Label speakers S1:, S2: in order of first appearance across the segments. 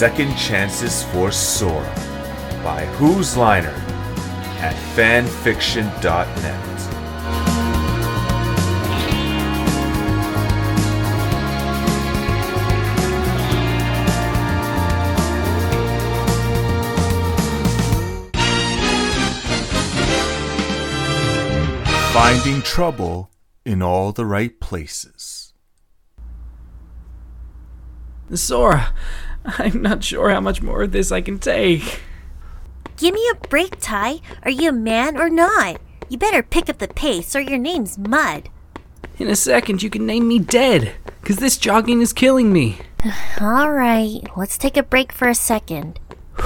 S1: Second Chances for Sora by Who's Liner at fanfiction.net. Finding trouble in all the right places.
S2: Sora, I'm not sure how much more of this I can take.
S3: Give me a break, Tai. Are you a man or not? You better pick up the pace or your name's Mud.
S2: In a second, you can name me dead, because this jogging is killing me.
S3: All right, let's take a break for a second.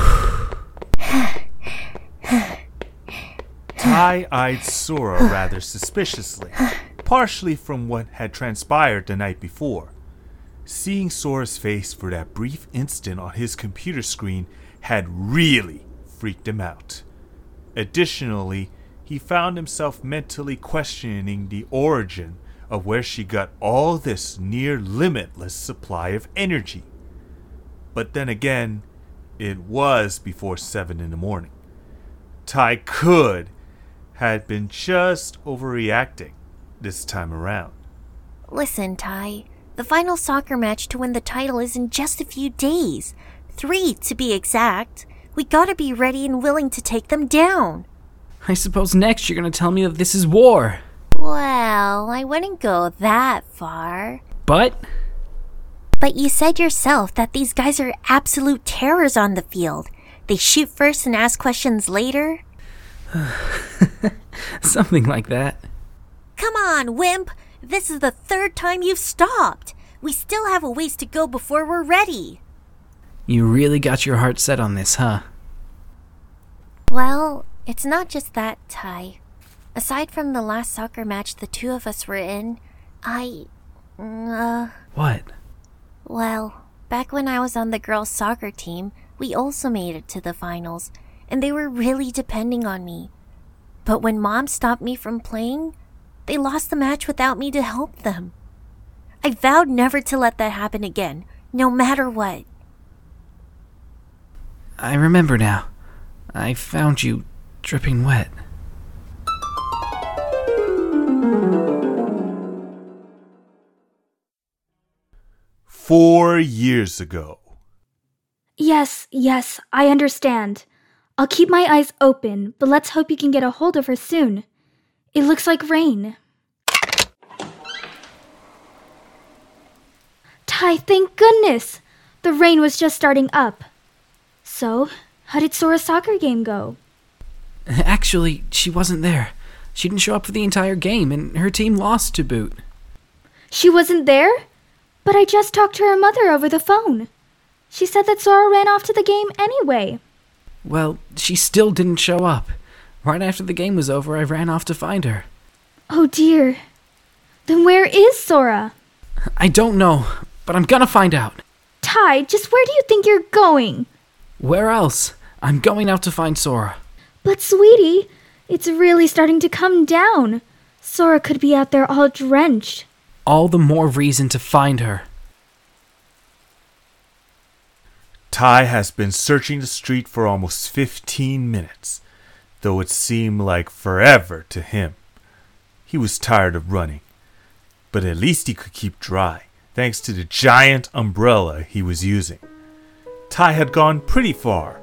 S1: Tai eyed Sora rather suspiciously, partially from what had transpired the night before. Seeing Sora's face for that brief instant on his computer screen had really freaked him out. Additionally, he found himself mentally questioning the origin of where she got all this near limitless supply of energy. But then again, it was before 7 in the morning. Tai could had been just overreacting this time around.
S3: Listen, Tai. The final soccer match to win the title is in just a few days. Three, to be exact. We gotta be ready and willing to take them down.
S2: I suppose next you're gonna tell me that this is war.
S3: Well, I wouldn't go that far.
S2: But
S3: But you said yourself that these guys are absolute terrors on the field. They shoot first and ask questions later.
S2: something like that.
S3: Come on, wimp! This is the third time you've stopped. We still have a ways to go before we're ready.
S2: You really got your heart set on this, huh?
S3: Well, it's not just that, Tai. Aside from the last soccer match the two of us were in, I. Uh,
S2: What?
S3: well, back when I was on the girls' soccer team, we also made it to the finals, and they were really depending on me. But when mom stopped me from playing, they lost the match without me to help them. I vowed never to let that happen again, no matter what.
S2: I remember now. I found you dripping wet.
S1: Four years ago.
S4: Yes, yes, I understand. I'll keep my eyes open, but let's hope you can get a hold of her soon. It looks like rain. Tai, thank goodness! The rain was just starting up. So, how did Sora's soccer game go?
S2: Actually, she wasn't there. She didn't show up for the entire game, and her team lost to boot.
S4: She wasn't there? But I just talked to her mother over the phone. She said that Sora ran off to the game anyway.
S2: Well, she still didn't show up. Right after the game was over, I ran off to find her.
S4: Oh dear. Then where is Sora?
S2: I don't know, but I'm gonna find out.
S4: Tai, just where do you think you're going?
S2: Where else? I'm going out to find Sora.
S4: But sweetie, it's really starting to come down. Sora could be out there all drenched.
S2: All the more reason to find her.
S1: Tai has been searching the street for almost 15 minutes, though it seemed like forever to him. He was tired of running, but at least he could keep dry, thanks to the giant umbrella he was using. Tai had gone pretty far,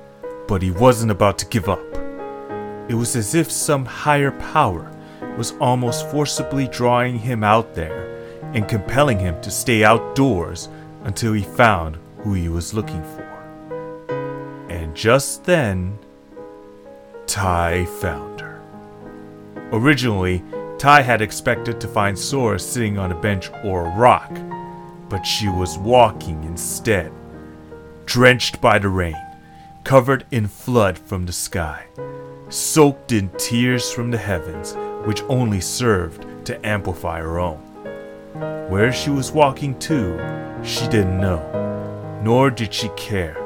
S1: but he wasn't about to give up. It was as if some higher power was almost forcibly drawing him out there and compelling him to stay outdoors until he found who he was looking for. And just then, Tai found her. Originally, Tai had expected to find Sora sitting on a bench or a rock, but she was walking instead, drenched by the rain, covered in flood from the sky, soaked in tears from the heavens, which only served to amplify her own. Where she was walking to, she didn't know, nor did she care.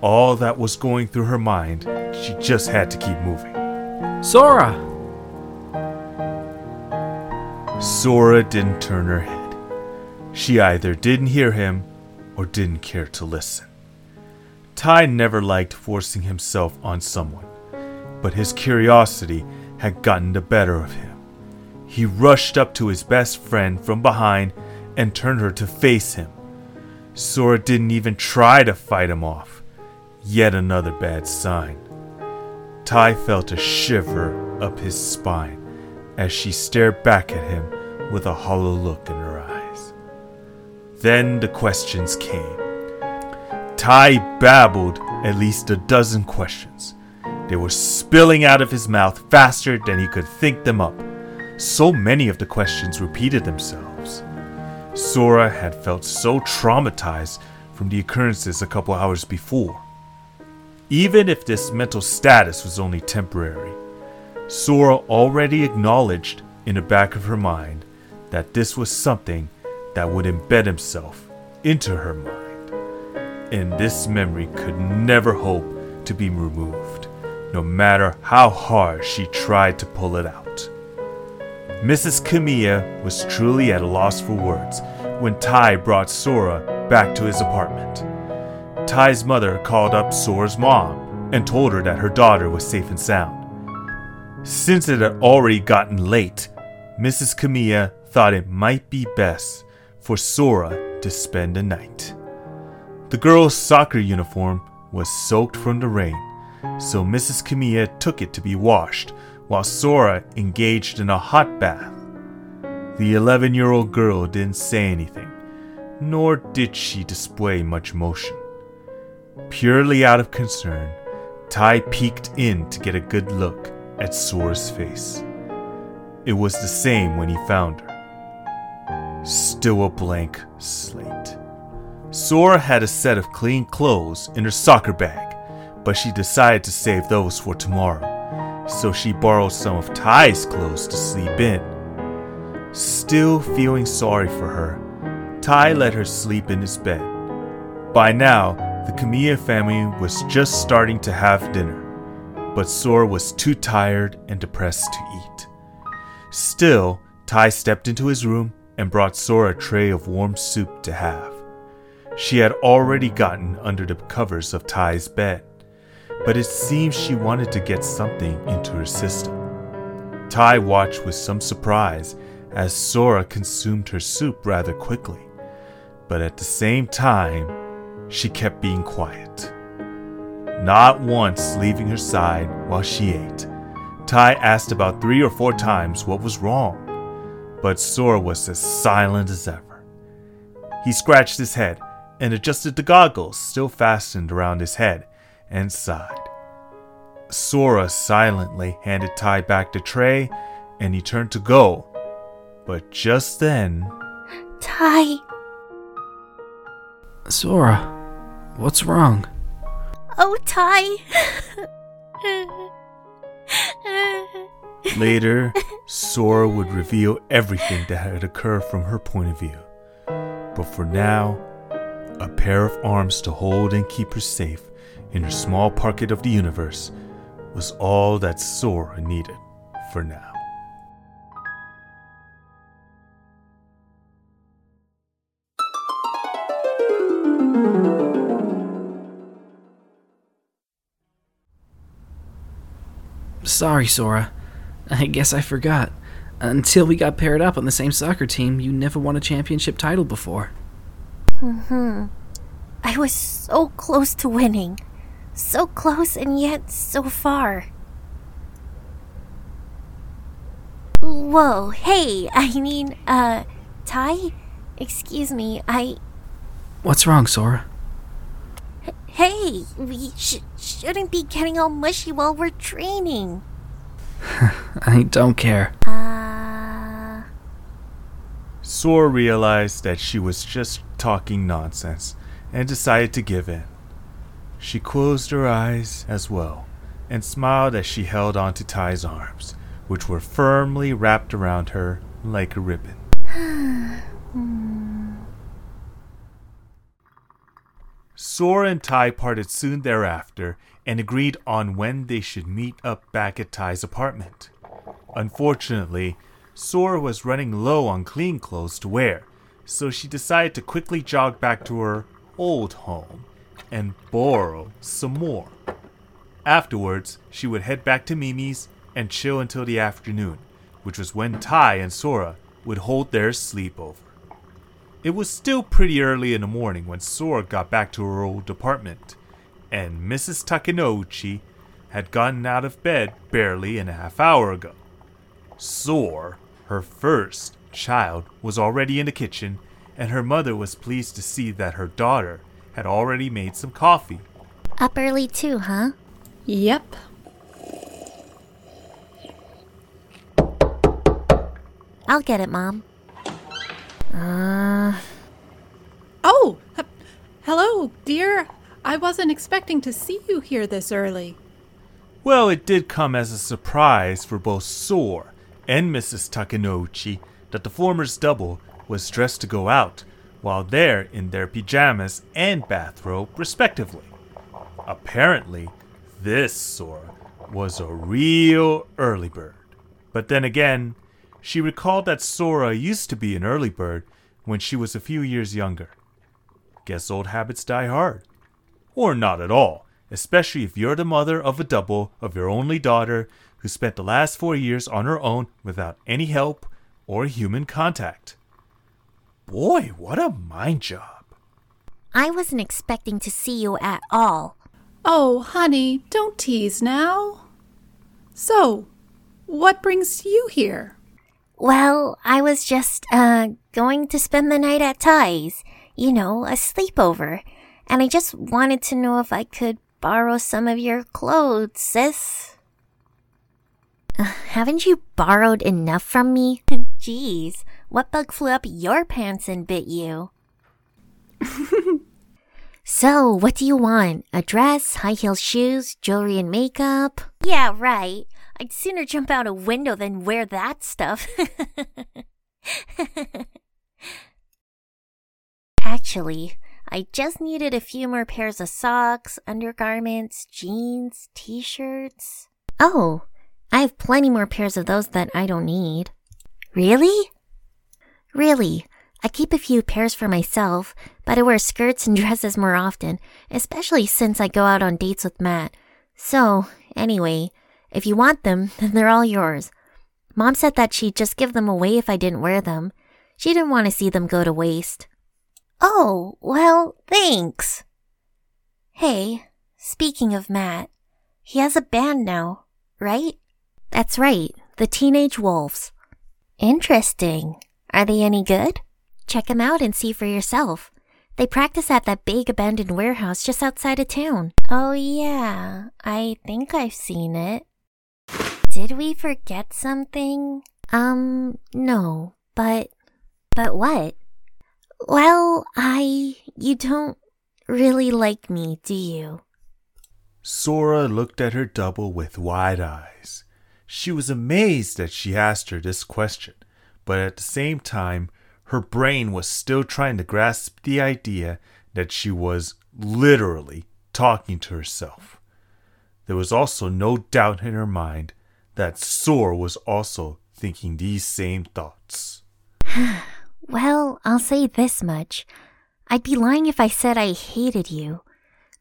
S1: All that was going through her mind, she just had to keep moving.
S2: Sora!
S1: Sora didn't turn her head. She either didn't hear him or didn't care to listen. Tai never liked forcing himself on someone, but his curiosity had gotten the better of him. He rushed up to his best friend from behind and turned her to face him. Sora didn't even try to fight him off. Yet another bad sign. Tai felt a shiver up his spine as she stared back at him with a hollow look in her eyes. Then the questions came. Tai babbled at least a dozen questions. They were spilling out of his mouth faster than he could think them up. So many of the questions repeated themselves. Sora had felt so traumatized from the occurrences a couple hours before. Even if this mental status was only temporary, Sora already acknowledged in the back of her mind that this was something that would embed himself into her mind. And this memory could never hope to be removed, no matter how hard she tried to pull it out. Mrs. Kamiya was truly at a loss for words when Tai brought Sora back to his apartment. Tai's mother called up Sora's mom and told her that her daughter was safe and sound. Since it had already gotten late, Mrs. Kamiya thought it might be best for Sora to spend the night. The girl's soccer uniform was soaked from the rain, so Mrs. Kamiya took it to be washed while Sora engaged in a hot bath. The 11 year old girl didn't say anything, nor did she display much emotion. Purely out of concern, Tai peeked in to get a good look at Sora's face. It was the same when he found her. Still a blank slate. Sora had a set of clean clothes in her soccer bag, but she decided to save those for tomorrow so she borrowed some of Tai's clothes to sleep in. Still feeling sorry for her, Tai let her sleep in his bed. By now, the Kamiya family was just starting to have dinner, but Sora was too tired and depressed to eat. Still, Tai stepped into his room and brought Sora a tray of warm soup to have. She had already gotten under the covers of Tai's bed but it seems she wanted to get something into her system. Tai watched with some surprise as Sora consumed her soup rather quickly, but at the same time, she kept being quiet. Not once leaving her side while she ate. Tai asked about three or four times what was wrong, but Sora was as silent as ever. He scratched his head and adjusted the goggles still fastened around his head and sighed. Sora silently handed Tai back the tray and he turned to go. But just then.
S3: Tai!
S2: Sora, what's wrong?
S3: Oh, Tai!
S1: Later, Sora would reveal everything that had occurred from her point of view. But for now, a pair of arms to hold and keep her safe in her small pocket of the universe was all that Sora needed for now.
S2: Sorry, Sora. I guess I forgot. Until we got paired up on the same soccer team, you never won a championship title before.
S3: hmm. I was so close to winning. So close and yet so far. Whoa, hey, I mean, uh, Tai? Excuse me, I.
S2: What's wrong, Sora?
S3: Hey, we sh- shouldn't be getting all mushy while we're training.
S2: I don't care.
S3: Uh.
S1: Sora realized that she was just talking nonsense and decided to give in. She closed her eyes as well and smiled as she held onto Tai's arms, which were firmly wrapped around her like a ribbon. Sora and Tai parted soon thereafter and agreed on when they should meet up back at Tai's apartment. Unfortunately, Sora was running low on clean clothes to wear, so she decided to quickly jog back to her old home and borrow some more. Afterwards, she would head back to Mimi's and chill until the afternoon, which was when Tai and Sora would hold their sleepover. It was still pretty early in the morning when Sora got back to her old apartment, and Mrs. Takenouchi had gotten out of bed barely an half hour ago. Sora, her first child, was already in the kitchen, and her mother was pleased to see that her daughter had already made some coffee.
S3: Up early too, huh?
S5: Yep.
S3: I'll get it, Mom. Uh,
S5: Oh, h- hello, dear. I wasn't expecting to see you here this early.
S1: Well, it did come as a surprise for both Sora and Mrs. Takenouchi that the former's double was dressed to go out, while they're in their pajamas and bathrobe, respectively. Apparently, this Sora was a real early bird. But then again, she recalled that Sora used to be an early bird when she was a few years younger. Guess old habits die hard. Or not at all, especially if you're the mother of a double of your only daughter who spent the last four years on her own without any help or human contact. Boy, what a mind job.
S3: I wasn't expecting to see you at all.
S5: Oh, honey, don't tease now. So, what brings you here?
S3: Well, I was just, uh, going to spend the night at Tai's. You know, a sleepover. And I just wanted to know if I could borrow some of your clothes, sis. Uh, haven't you borrowed enough from me? Jeez, what bug flew up your pants and bit you? so, what do you want? A dress, high heel shoes, jewelry and makeup? Yeah, right. I'd sooner jump out a window than wear that stuff. Actually, I just needed a few more pairs of socks, undergarments, jeans, t shirts. Oh, I have plenty more pairs of those that I don't need. Really? Really, I keep a few pairs for myself, but I wear skirts and dresses more often, especially since I go out on dates with Matt. So, anyway, if you want them, then they're all yours. Mom said that she'd just give them away if I didn't wear them. She didn't want to see them go to waste. Oh, well, thanks. Hey, speaking of Matt, he has a band now, right? That's right, the Teenage Wolves. Interesting. Are they any good? Check them out and see for yourself. They practice at that big abandoned warehouse just outside of town. Oh, yeah, I think I've seen it. Did we forget something? Um, no, but. But what? Well, I. You don't really like me, do you?
S1: Sora looked at her double with wide eyes. She was amazed that she asked her this question, but at the same time, her brain was still trying to grasp the idea that she was literally talking to herself. There was also no doubt in her mind that Sora was also thinking these same thoughts.
S3: Well, I'll say this much. I'd be lying if I said I hated you.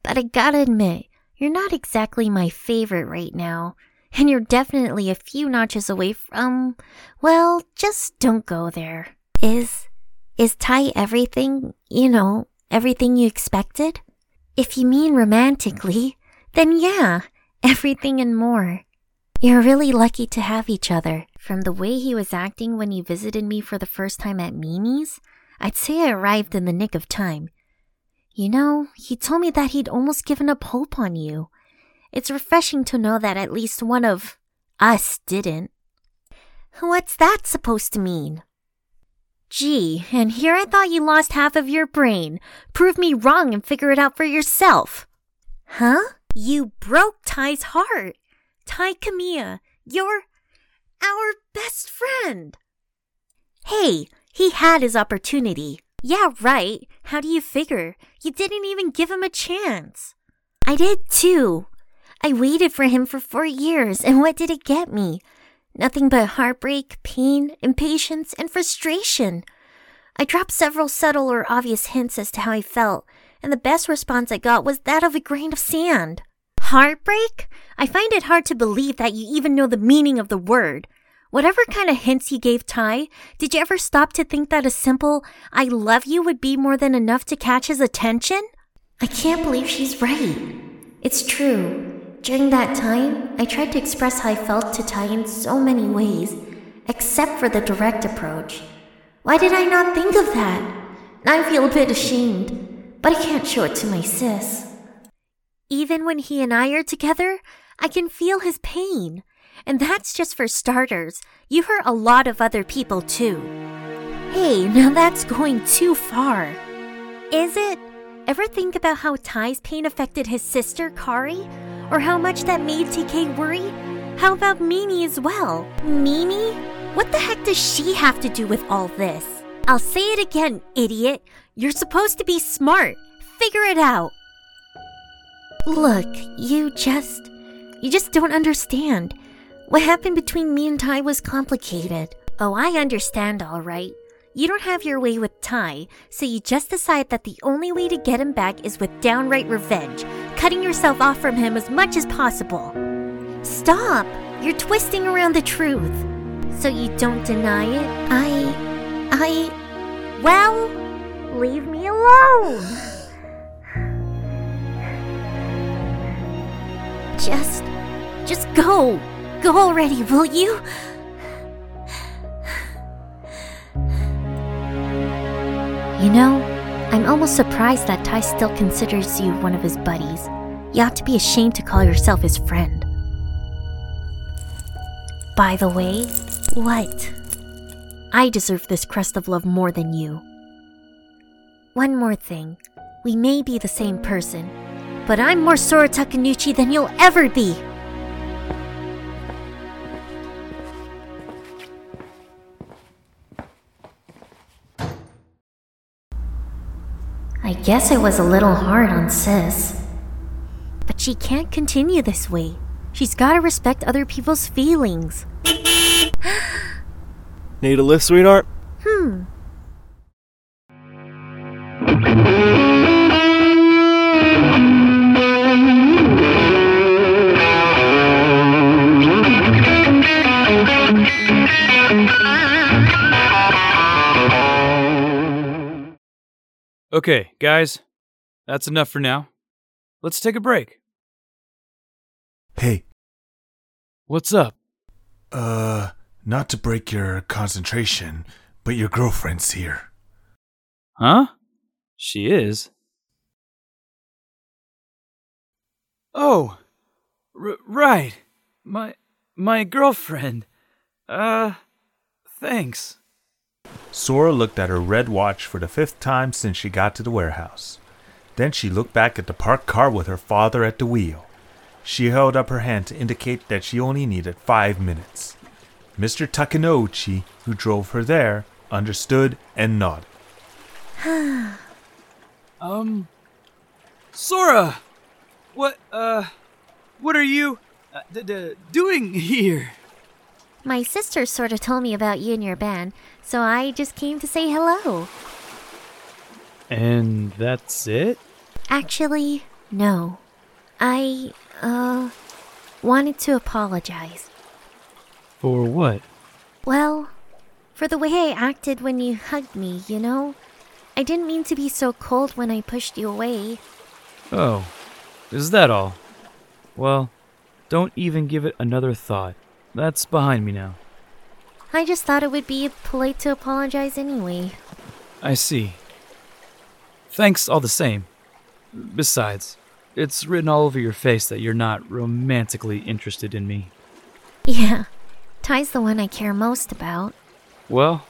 S3: But I gotta admit, you're not exactly my favorite right now. And you're definitely a few notches away from. Well, just don't go there. Is. Is Tai everything, you know, everything you expected? If you mean romantically, then yeah, everything and more. You're really lucky to have each other. From the way he was acting when he visited me for the first time at Mimi's, I'd say I arrived in the nick of time. You know, he told me that he'd almost given up hope on you. It's refreshing to know that at least one of us didn't. What's that supposed to mean? Gee, and here I thought you lost half of your brain. Prove me wrong and figure it out for yourself. Huh? You broke Tai's heart. Tai Kamiya, you're our best friend. Hey, he had his opportunity. Yeah, right. How do you figure? You didn't even give him a chance. I did too. I waited for him for four years, and what did it get me? Nothing but heartbreak, pain, impatience, and frustration. I dropped several subtle or obvious hints as to how I felt, and the best response I got was that of a grain of sand. Heartbreak? I find it hard to believe that you even know the meaning of the word. Whatever kind of hints you gave Tai, did you ever stop to think that a simple I love you would be more than enough to catch his attention? I can't believe she's right. It's true. During that time, I tried to express how I felt to Tai in so many ways, except for the direct approach. Why did I not think of that? I feel a bit ashamed, but I can't show it to my sis. Even when he and I are together, I can feel his pain. And that's just for starters. You hurt a lot of other people too. Hey, now that's going too far. Is it? Ever think about how Tai's pain affected his sister, Kari? Or how much that made TK worry? How about Mimi as well? Mimi? What the heck does she have to do with all this? I'll say it again, idiot. You're supposed to be smart. Figure it out. Look, you just. You just don't understand. What happened between me and Tai was complicated. Oh, I understand, all right. You don't have your way with Tai, so you just decide that the only way to get him back is with downright revenge, cutting yourself off from him as much as possible. Stop! You're twisting around the truth. So you don't deny it? I. I. Well, leave me alone! Just. Just go! Go already, will you? You know, I'm almost surprised that Tai still considers you one of his buddies. You ought to be ashamed to call yourself his friend. By the way, what? I deserve this crest of love more than you. One more thing. We may be the same person, but I'm more Sora Takenouchi than you'll ever be. I guess I was a little hard on Sis. But she can't continue this way. She's gotta respect other people's feelings.
S6: Need a lift, sweetheart?
S3: Hmm.
S7: Okay, guys, that's enough for now. Let's take a break.
S1: Hey,
S7: What's up?
S1: uh, not to break your concentration, but your girlfriend's here.
S7: Huh? She is. Oh, r- right. My my girlfriend. Uh, thanks.
S1: Sora looked at her red watch for the fifth time since she got to the warehouse. Then she looked back at the parked car with her father at the wheel. She held up her hand to indicate that she only needed five minutes. Mr. Takenouchi, who drove her there, understood and nodded.
S7: Um, Sora, what uh, what are you uh, d- d- doing here?
S3: My sister sort of told me about you and your band, so I just came to say hello.
S7: And that's it?
S3: Actually, no. I, uh, wanted to apologize.
S7: For what?
S3: Well, for the way I acted when you hugged me, you know? I didn't mean to be so cold when I pushed you away.
S7: Oh, is that all? Well, don't even give it another thought. That's behind me now.
S3: I just thought it would be polite to apologize anyway.
S7: I see. Thanks all the same. Besides, it's written all over your face that you're not romantically interested in me.
S3: Yeah, Tai's the one I care most about.
S7: Well,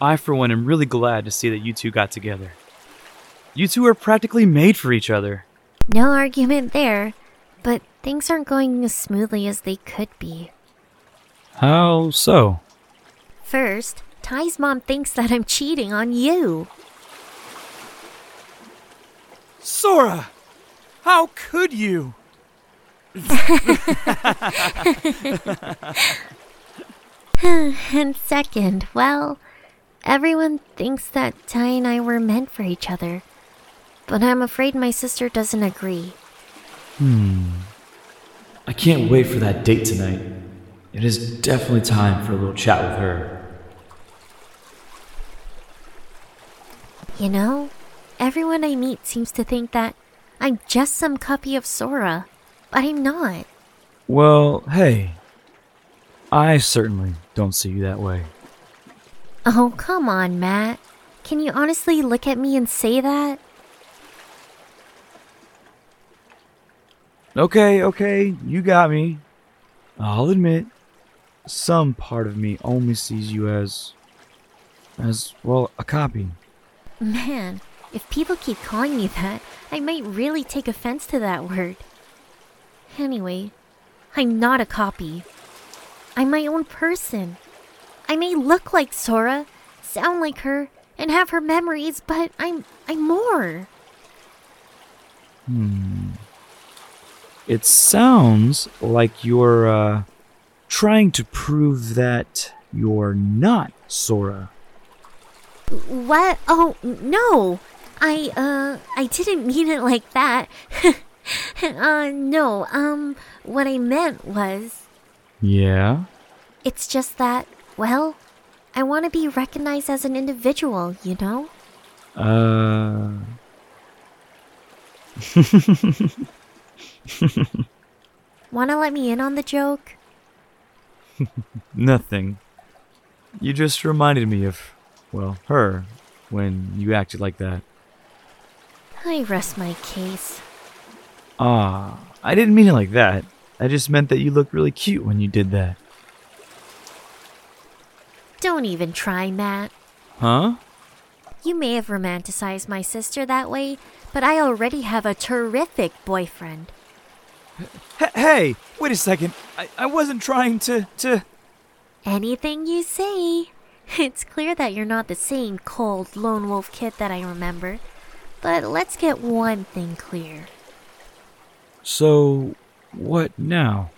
S7: I for one am really glad to see that you two got together. You two are practically made for each other.
S3: No argument there, but things aren't going as smoothly as they could be.
S7: How so?
S3: First, Tai's mom thinks that I'm cheating on you.
S7: Sora! How could you?
S3: and second, well, everyone thinks that Tai and I were meant for each other. but I'm afraid my sister doesn't agree. Hmm.
S6: I can't wait for that date tonight. It is definitely time for a little chat with her.
S3: You know, everyone I meet seems to think that I'm just some copy of Sora, but I'm not.
S7: Well, hey. I certainly don't see you that way.
S3: Oh, come on, Matt. Can you honestly look at me and say that?
S7: Okay, okay, you got me. I'll admit, some part of me only sees you as. as, well, a copy.
S3: Man, if people keep calling me that, I might really take offense to that word. Anyway, I'm not a copy. I'm my own person. I may look like Sora, sound like her, and have her memories, but I'm I'm more. Hmm.
S7: It sounds like you're, uh, trying to prove that you're not Sora.
S3: What? Oh, no. I uh I didn't mean it like that. uh no. Um what I meant was
S7: Yeah?
S3: it's just that well, I want to be recognized as an individual, you know?
S7: Uh.
S3: Want to let me in on the joke?
S7: Nothing. You just reminded me of, well, her when you acted like that.
S3: I rest my case.
S7: Ah, I didn't mean it like that. I just meant that you looked really cute when you did that.
S3: Don't even try, Matt.
S7: Huh?
S3: You may have romanticized my sister that way, but I already have a terrific boyfriend.
S7: H- hey, wait a second. I, I wasn't trying to to.
S3: Anything you say. It's clear that you're not the same cold lone wolf kid that I remember. But let's get one thing clear.
S7: So, what now?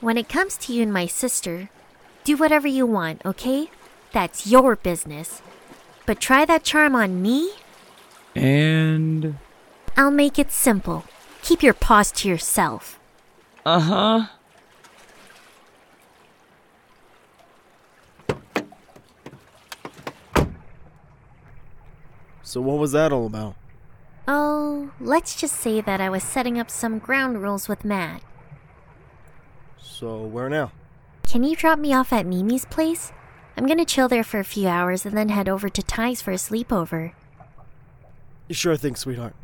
S3: When it comes to you and my sister, do whatever you want, okay? That's your business. But try that charm on me,
S7: And.
S3: I'll make it simple. Keep your paws to yourself.
S7: Uh huh.
S8: So what was that all about?
S3: Oh, let's just say that I was setting up some ground rules with Matt.
S8: So where now?
S3: Can you drop me off at Mimi's place? I'm gonna chill there for a few hours and then head over to Tai's for a sleepover.
S8: You sure thing, sweetheart.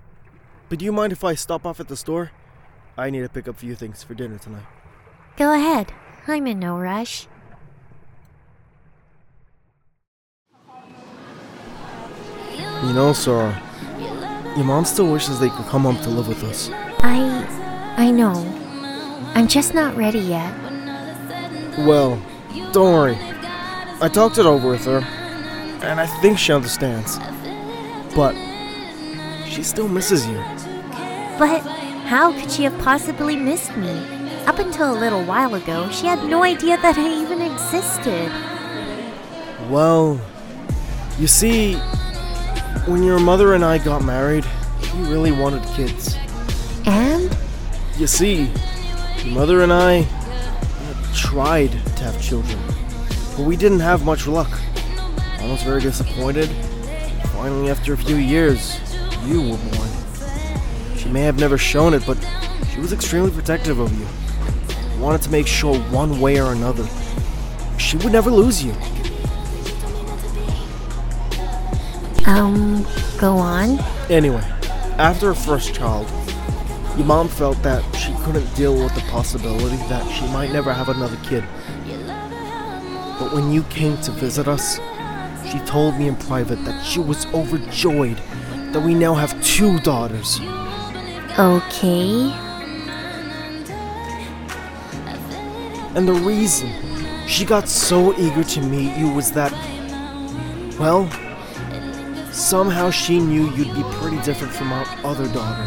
S8: But do you mind if I stop off at the store? I need to pick up a few things for dinner tonight.
S3: Go ahead. I'm in no rush.
S8: You know, Sora, your mom still wishes they could come home to live with us.
S3: I. I know. I'm just not ready yet.
S8: Well, don't worry. I talked it over with her, and I think she understands. But she still misses you.
S3: But how could she have possibly missed me? Up until a little while ago, she had no idea that I even existed.
S8: Well, you see, when your mother and I got married, we really wanted kids.
S3: And?
S8: You see, your mother and I tried to have children, but we didn't have much luck. I was very disappointed. Finally, after a few years, you were born. She may have never shown it, but she was extremely protective of you. Wanted to make sure one way or another she would never lose you.
S3: Um, go on.
S8: Anyway, after her first child, your mom felt that she couldn't deal with the possibility that she might never have another kid. But when you came to visit us, she told me in private that she was overjoyed that we now have two daughters.
S3: Okay.
S8: And the reason she got so eager to meet you was that, well, somehow she knew you'd be pretty different from our other daughter.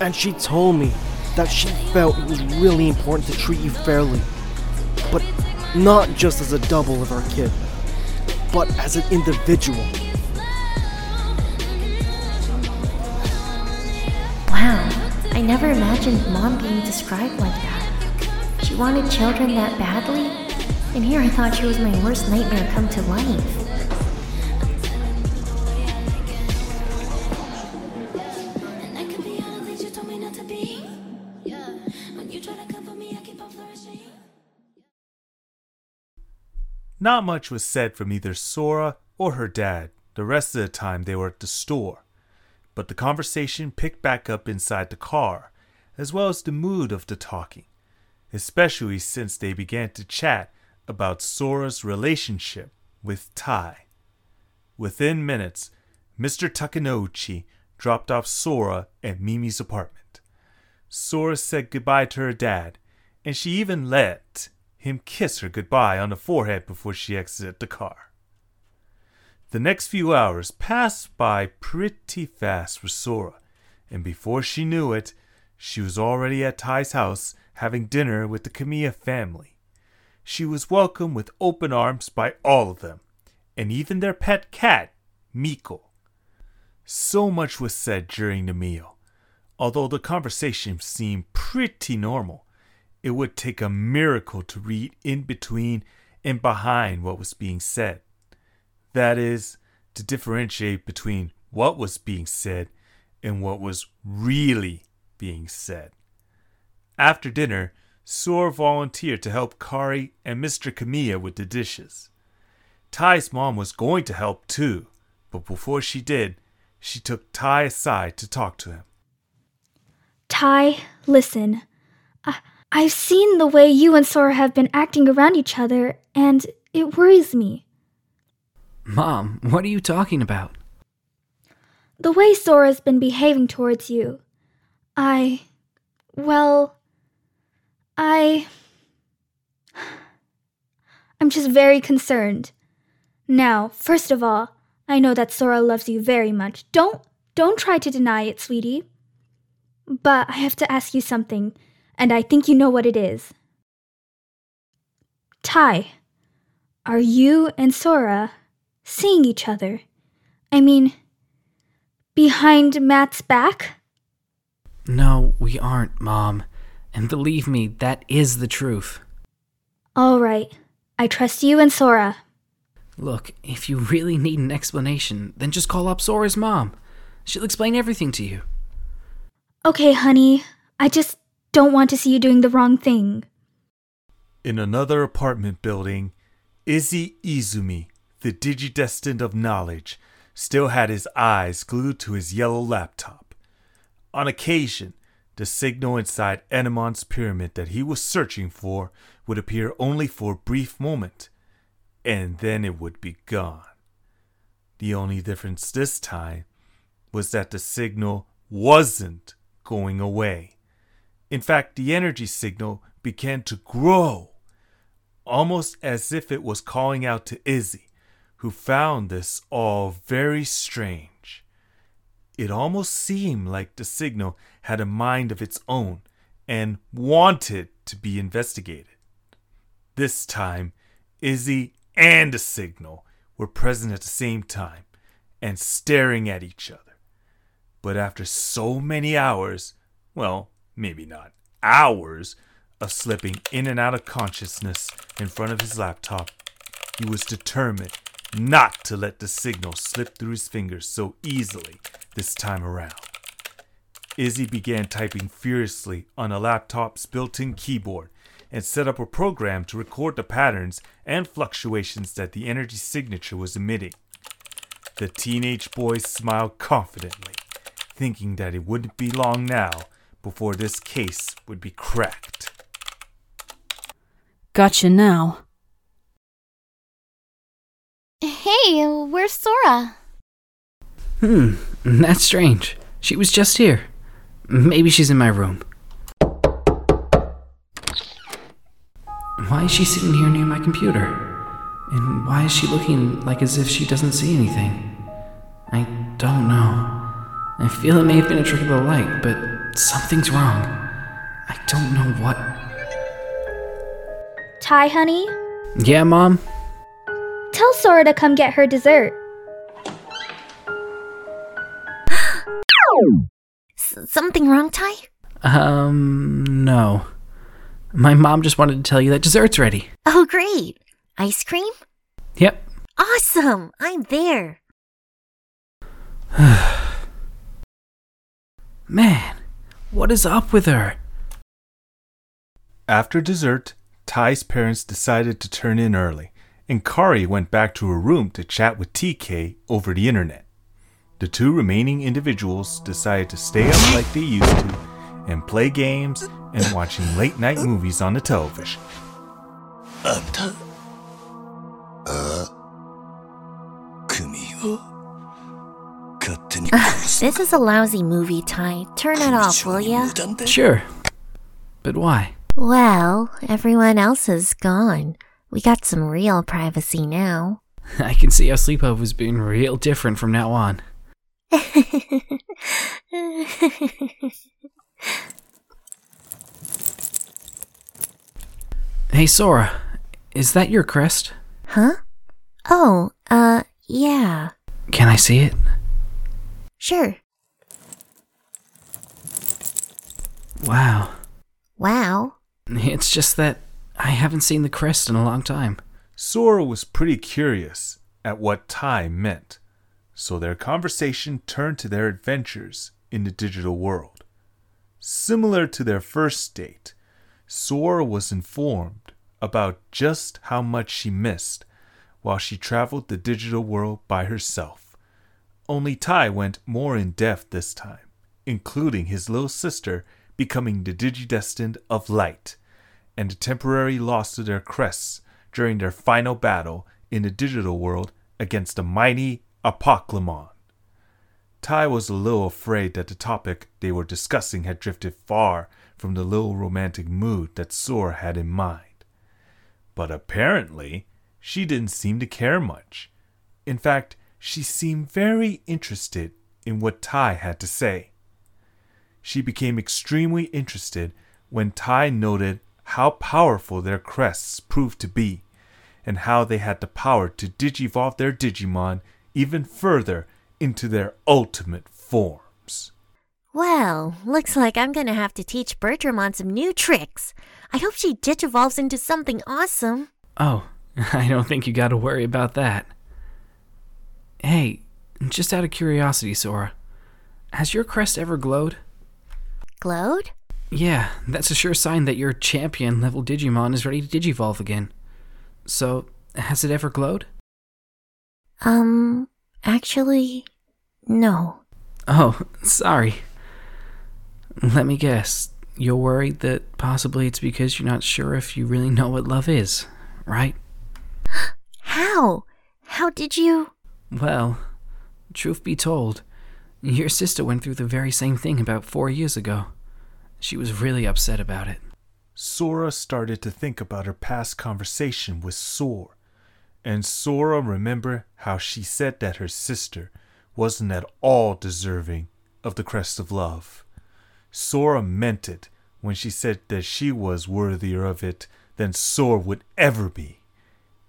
S8: And she told me that she felt it was really important to treat you fairly, but not just as a double of our kid, but as an individual.
S3: Never imagined mom being described like that. She wanted children that badly, and here I thought she was my worst nightmare come to life.
S1: Not much was said from either Sora or her dad the rest of the time they were at the store, but the conversation picked back up inside the car, as well as the mood of the talking, especially since they began to chat about Sora's relationship with Tai. Within minutes, Mr. Takenouchi dropped off Sora at Mimi's apartment. Sora said goodbye to her dad, and she even let him kiss her goodbye on the forehead before she exited the car. The next few hours passed by pretty fast for Sora, and before she knew it, she was already at Tai's house having dinner with the Kamiya family. She was welcomed with open arms by all of them, and even their pet cat, Miko. So much was said during the meal. Although the conversation seemed pretty normal, it would take a miracle to read in between and behind what was being said. That is, to differentiate between what was being said and what was really being said. After dinner, Sora volunteered to help Kari and Mr. Kamiya with the dishes. Tai's mom was going to help too, but before she did, she took Tai aside to talk to him.
S4: Tai, listen. I, I've seen the way you and Sora have been acting around each other, and it worries me.
S2: Mom, what are you talking about?
S4: The way Sora's been behaving towards you. I. Well. I. I'm just very concerned. Now, first of all, I know that Sora loves you very much. Don't don't try to deny it, sweetie. But I have to ask you something, and I think you know what it is. Tai, are you and Sora seeing each other? I mean, behind Matt's back?
S2: No, we aren't, Mom. And believe me, that is the truth.
S4: All right. I trust you and Sora.
S2: Look, if you really need an explanation, then just call up Sora's mom. She'll explain everything to you.
S4: Okay, honey. I just don't want to see you doing the wrong thing.
S1: In another apartment building, Izzy Izumi, the digidestined of knowledge, still had his eyes glued to his yellow laptop. On occasion, the signal inside Etemon's pyramid that he was searching for would appear only for a brief moment, and then it would be gone. The only difference this time was that the signal wasn't going away. In fact, the energy signal began to grow, almost as if it was calling out to Izzy, who found this all very strange. It almost seemed like the signal had a mind of its own and wanted to be investigated. This time, Izzy and the signal were present at the same time and staring at each other. But after so many hours, well, maybe not hours, of slipping in and out of consciousness in front of his laptop, he was determined not to let the signal slip through his fingers so easily this time around. Izzy began typing furiously on a laptop's built in keyboard and set up a program to record the patterns and fluctuations that the energy signature was emitting. The teenage boy smiled confidently, thinking that it wouldn't be long now before this case would be cracked.
S9: Gotcha now.
S3: Hey, where's Sora?
S2: Hmm, that's strange. She was just here. Maybe she's in my room. Why is she sitting here near my computer? And why is she looking like as if she doesn't see anything? I don't know. I feel it may have been a trick of the light, but something's wrong. I don't know what.
S4: Tai, honey,
S2: Yeah, Mom?
S4: Tell Sora to come get her dessert.
S3: Something wrong, Tai?
S2: Um, no. My mom just wanted to tell you that dessert's ready.
S3: Oh, great. Ice cream?
S2: Yep.
S3: Awesome. I'm there.
S2: Man, what is up with her?
S1: After dessert, Tai's parents decided to turn in early, and Kari went back to her room to chat with TK over the internet. The two remaining individuals decided to stay up like they used to and play games and watching late night movies on the television.
S3: This is a lousy movie, Tai. Turn it off, will ya?
S2: Sure. But why?
S3: Well, everyone else is gone. We got some real privacy now.
S2: I can see how sleepovers being real different from now on. Hey, Sora, is that your crest?
S3: huh? Oh, uh, yeah.
S2: Can I see it?
S3: Sure.
S2: Wow.
S3: Wow.
S2: It's just that I haven't seen the crest in a long time.
S1: Sora was pretty curious at what Tai meant, so their conversation turned to their adventures in the digital world. Similar to their first date, Sora was informed about just how much she missed while she traveled the digital world by herself. Only Tai went more in depth this time, including his little sister becoming the Digidestined of Light and temporary loss to their crests during their final battle in the digital world against the mighty Apocalymon. Tai was a little afraid that the topic they were discussing had drifted far from the little romantic mood that Sora had in mind. But apparently, she didn't seem to care much. In fact, she seemed very interested in what Tai had to say. She became extremely interested when Tai noted how powerful their crests proved to be, and how they had the power to digivolve their Digimon even further into their ultimate forms.
S3: Well, looks like I'm gonna have to teach Bertram on some new tricks. I hope she digivolves into something awesome.
S2: Oh, I don't think you gotta worry about that. Hey, just out of curiosity, Sora, has your crest ever glowed?
S3: Glowed?
S2: Yeah, that's a sure sign that your champion level Digimon is ready to digivolve again. So, has it ever glowed?
S3: Um, actually, no.
S2: Oh, sorry. Let me guess. You're worried that possibly it's because you're not sure if you really know what love is, right?
S3: How? How did you?
S2: Well, truth be told, your sister went through the very same thing about four years ago. She was really upset about it.
S1: Sora started to think about her past conversation with Sor, and Sora remembered how she said that her sister wasn't at all deserving of the crest of love. Sora meant it when she said that she was worthier of it than Sora would ever be,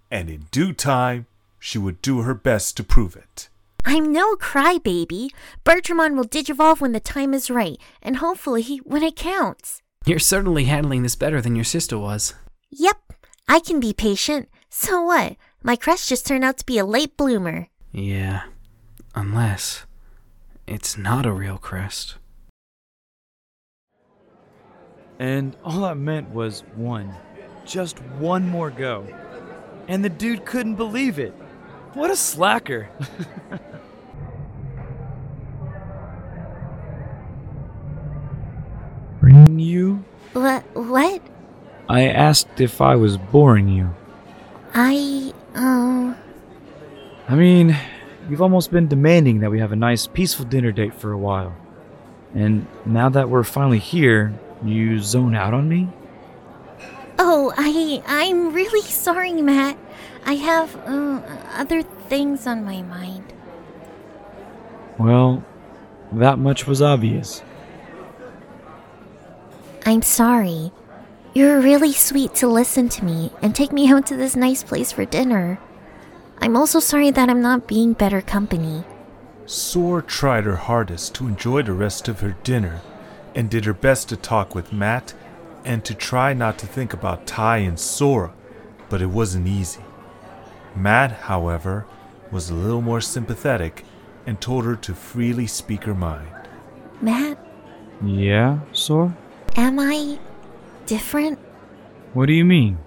S1: and in due time she would do her best to prove it.
S3: I'm no crybaby. Bertramon will digivolve when the time is right, and hopefully when it counts.
S2: You're certainly handling this better than your sister was.
S3: Yep, I can be patient. So what? My crest just turned out to be a late bloomer.
S2: Yeah, unless it's not a real crest.
S7: And all that meant was one. Just one more go. And the dude couldn't believe it. What a slacker. Bring you?
S3: What? What?
S7: I asked if I was boring you.
S3: I, um.
S7: I mean, you've almost been demanding that we have a nice, peaceful dinner date for a while. And now that we're finally here, you zone out on me?
S3: Oh, I. I'm really sorry, Matt. I have, uh, other things on my mind.
S7: Well, that much was obvious.
S3: I'm sorry. You're really sweet to listen to me and take me out to this nice place for dinner. I'm also sorry that I'm not being better company.
S1: Sora tried her hardest to enjoy the rest of her dinner and did her best to talk with Matt and to try not to think about Tai and Sora, but it wasn't easy. Matt, however, was a little more sympathetic and told her to freely speak her mind.
S3: Matt,
S7: Yeah, Sora?
S3: am I different?
S7: What do you mean?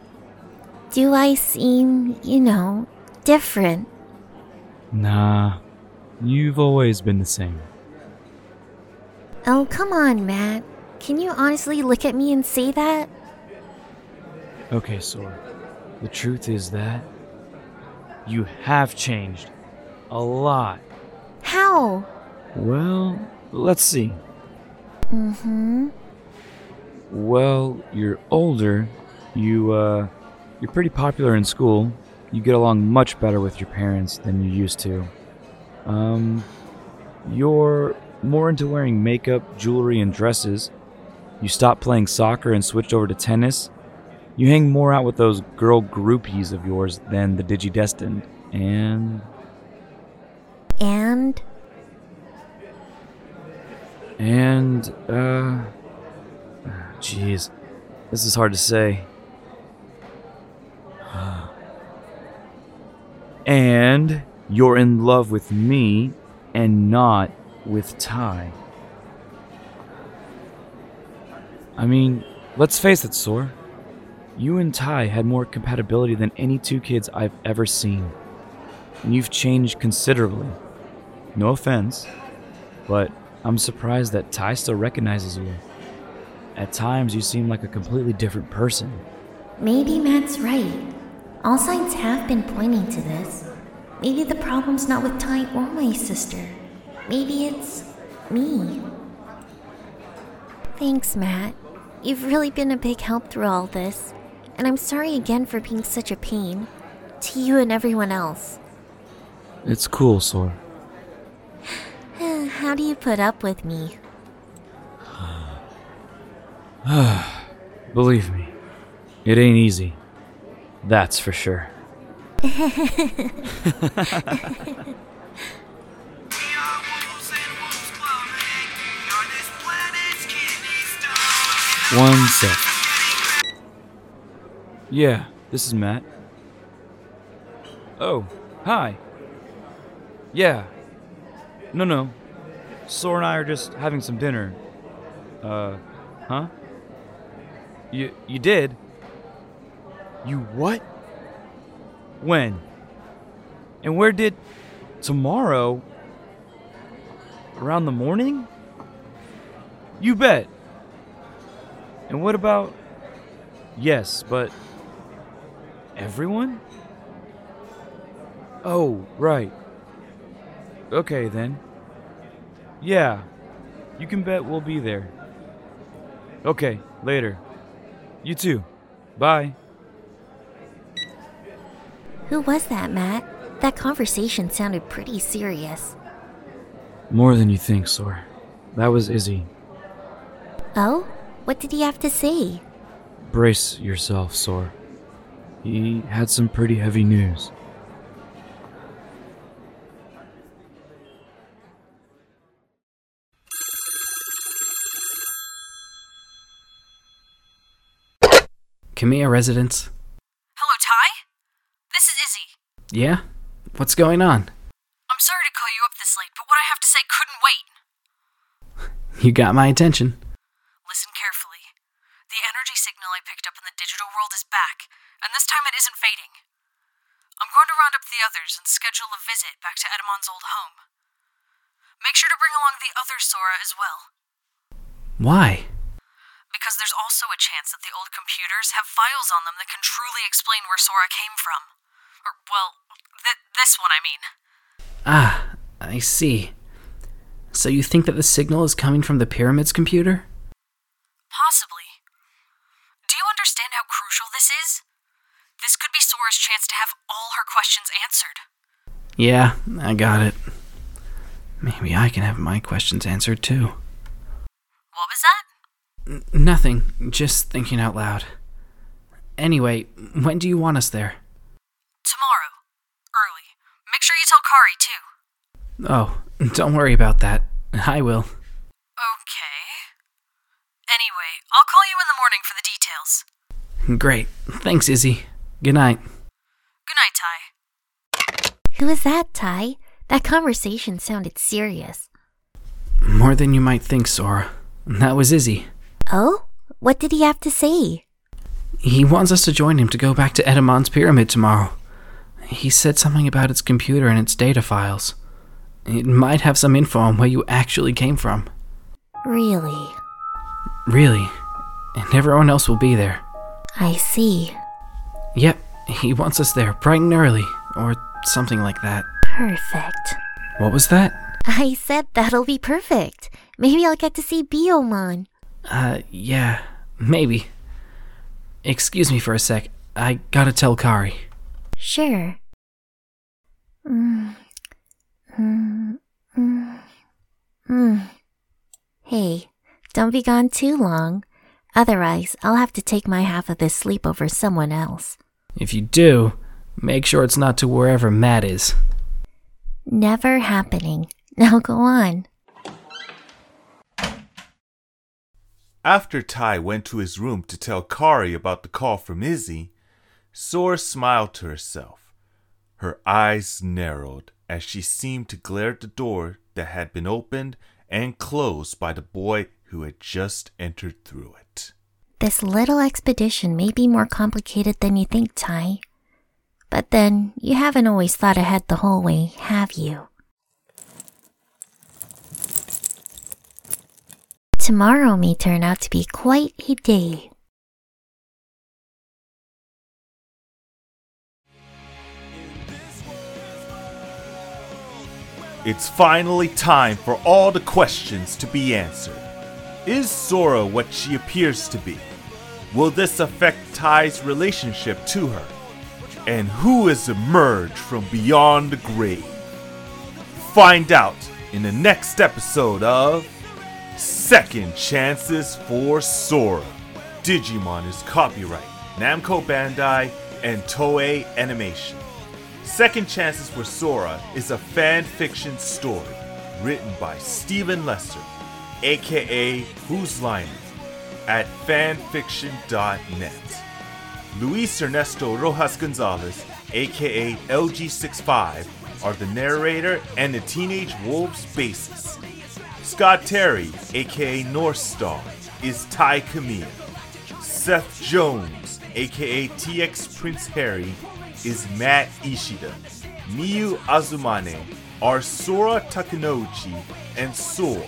S3: Do I seem, you know, different?
S7: Nah, you've always been the same.
S3: Oh, come on, Matt. Can you honestly look at me and say that?
S7: Okay, Sora. The truth is that you have changed a lot.
S3: How?
S7: Well, let's see.
S3: Mm hmm.
S7: Well, you're older. You, uh, you're pretty popular in school. You get along much better with your parents than you used to. Um, you're more into wearing makeup, jewelry, and dresses. You stopped playing soccer and switched over to tennis. You hang more out with those girl groupies of yours than the Digidestined. And
S3: And
S7: And, uh. Jeez. This is hard to say. and you're in love with me and not with Tai. I mean, let's face it, Sor. You and Tai had more compatibility than any two kids I've ever seen. And you've changed considerably. No offense, but I'm surprised that Tai still recognizes you. At times, you seem like a completely different person.
S3: maybe Matt's right. All signs have been pointing to this. Maybe the problem's not with Tai or my sister. Maybe it's me. Thanks, Matt. You've really been a big help through all this. And I'm sorry again for being such a pain. To you and everyone else.
S7: It's cool, Sor.
S3: How do you put up with me?
S7: Believe me, it ain't easy. That's for sure. One sec. Yeah, this is Matt. Oh, hi. Yeah. No, no. Sora and I are just having some dinner. Uh, huh? You you did? You what? When? And where did tomorrow? Around the morning? You bet. And what about Yes, but everyone? Oh, right. Okay then. Yeah. You can bet we'll be there. Okay, later. You too. Bye.
S3: Who was that, Matt? That conversation sounded pretty serious.
S7: More than you think, Sor. That was Izzy.
S3: Oh? What did he have to say?
S7: Brace yourself, Sor. He had some pretty heavy news.
S2: Kamiya residence.
S10: Hello, Tai? This is Izzy.
S2: Yeah? What's going on?
S10: I'm sorry to call you up this late, but what I have to say couldn't wait.
S2: You got my attention.
S10: Listen carefully. The energy signal I picked up in the digital world is back, and this time it isn't fading. I'm going to round up the others and schedule a visit back to Etemon's old home. Make sure to bring along the other Sora as well,
S2: Why?
S10: because there's also a chance that the old computers have files on them that can truly explain where Sora came from. Or, well, th- this one, I mean.
S2: Ah, I see. So you think that the signal is coming from the pyramid's computer?
S10: Possibly. Do you understand how crucial this is? This could be Sora's chance to have all her questions answered.
S2: Yeah, I got it. Maybe I can have my questions answered too.
S10: What was that?
S2: N- nothing, just thinking out loud. Anyway, when do you want us there?
S10: Tomorrow. Early. Make sure you tell Kari, too.
S2: Oh, don't worry about that. I will.
S10: Okay. Anyway, I'll call you in the morning for the details.
S2: Great. Thanks, Izzy. Good night.
S10: Good night, Tai.
S3: Who is that, Tai? That conversation sounded serious.
S2: More than you might think, Sora. That was Izzy.
S3: Oh? What did he have to say?
S2: He wants us to join him to go back to Etemon's pyramid tomorrow. He said something about its computer and its data files. It might have some info on where you actually came from.
S3: Really?
S2: Really. And everyone else will be there.
S3: I see.
S2: Yep, he wants us there bright and early, or something like that.
S3: Perfect.
S2: What was that?
S3: I said that'll be perfect. Maybe I'll get to see Biyomon.
S2: Uh, yeah, maybe. Excuse me for a sec. I gotta tell Kari.
S3: Sure. Mm. Mm. Mm. Mm. Hey, don't be gone too long. Otherwise, I'll have to take my half of this sleep over someone else.
S2: If you do, make sure it's not to wherever Matt is.
S3: Never happening. Now go on.
S1: After Tai went to his room to tell Kari about the call from Izzy, Sora smiled to herself. Her eyes narrowed as she seemed to glare at the door that had been opened and closed by the boy who had just entered through it.
S3: This little expedition may be more complicated than you think, Tai. But then, you haven't always thought ahead the whole way, have you? Tomorrow may turn out to be quite a day.
S1: It's finally time for all the questions to be answered. Is Sora what she appears to be? Will this affect Tai's relationship to her? And who has emerged from beyond the grave? Find out in the next episode of Second Chances for Sora. Digimon is copyright Namco Bandai and Toei Animation. Second Chances for Sora is a fan fiction story written by Stephen Lesser, aka Whose Line It, at fanfiction.net. Luis Ernesto Rojas Gonzalez, aka LG65, are the narrator and the Teenage Wolves bassist. Scott Terry, aka Northstar, is Tai Kamiya. Seth Jones, aka TX Prince Harry, is Matt Ishida. Miu Azumane are Sora Takenouchi and Sor.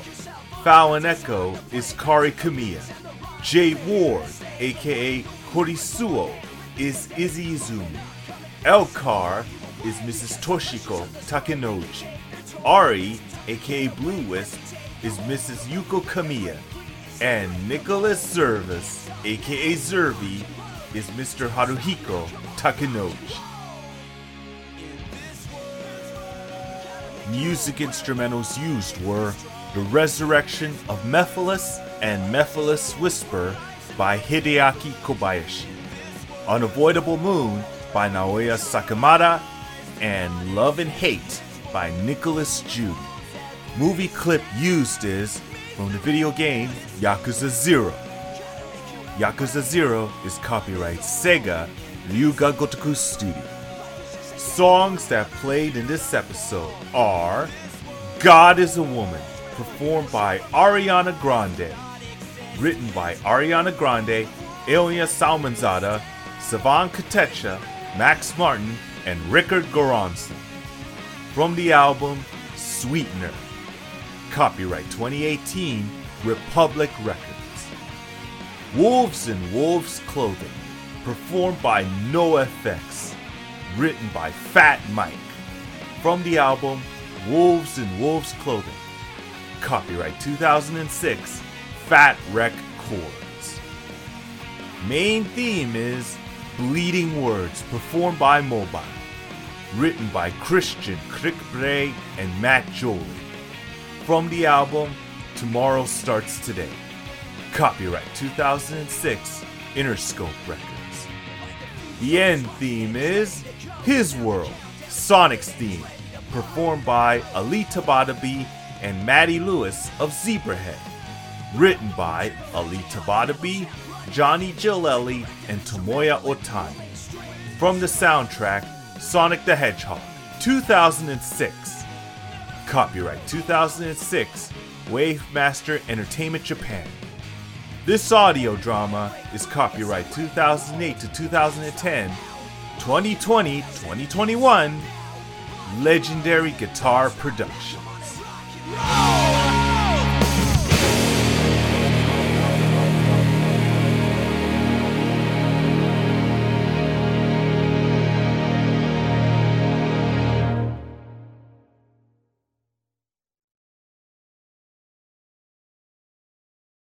S1: Falon Echo is Kari Kamiya. Jay Ward, aka Korisuoh, is Izzy Izumi. LCarr is Mrs. Toshiko Takenouchi. Ari, aka Blue Wisp, is Mrs. Yuuko Kamiya. And Nicholas Zervis, aka Zervii, is Mr. Haruhiko Takenouchi. Music instrumentals used were The Resurrection of Mephiles and Mephiles Whisper by Hideaki Kobayashi, Unavoidable Moon by Naoya Sakamata, and Love and Hate by Nicolas Jeudy. Movie clip used is from the video game Yakuza 0. Yakuza 0 is copyright Sega Ryu Ga Gotoku Studio. Songs that played in this episode are God is a Woman, performed by Ariana Grande, written by Ariana Grande, Ilya Salmanzadeh, Savan Kotecha, Max Martin, and Rickard Göransson. From the album Sweetener. Copyright 2018, Republic Records. Wolves in Wolves Clothing, performed by NoFX, written by Fat Mike. From the album Wolves in Wolves Clothing. Copyright 2006, Fat Wreck Chords. Main theme is Bleeding Words, performed by Mobile. Written by Christian Crickbray and Matt Jolie. From the album Tomorrow Starts Today. Copyright 2006, Interscope Records. The end theme is His World, Sonic's theme, performed by Ali Tabatabaee and Matty Lewis of Zebrahead. Written by Ali Tabatabaee, Johnny Gillelli, and Tomoya Ohtani. From the soundtrack Sonic the Hedgehog, 2006. Copyright 2006, Wavemaster Entertainment Japan. This audio drama is copyright 2008 to 2010, 2020, 2021, Legendary Guitar Roll!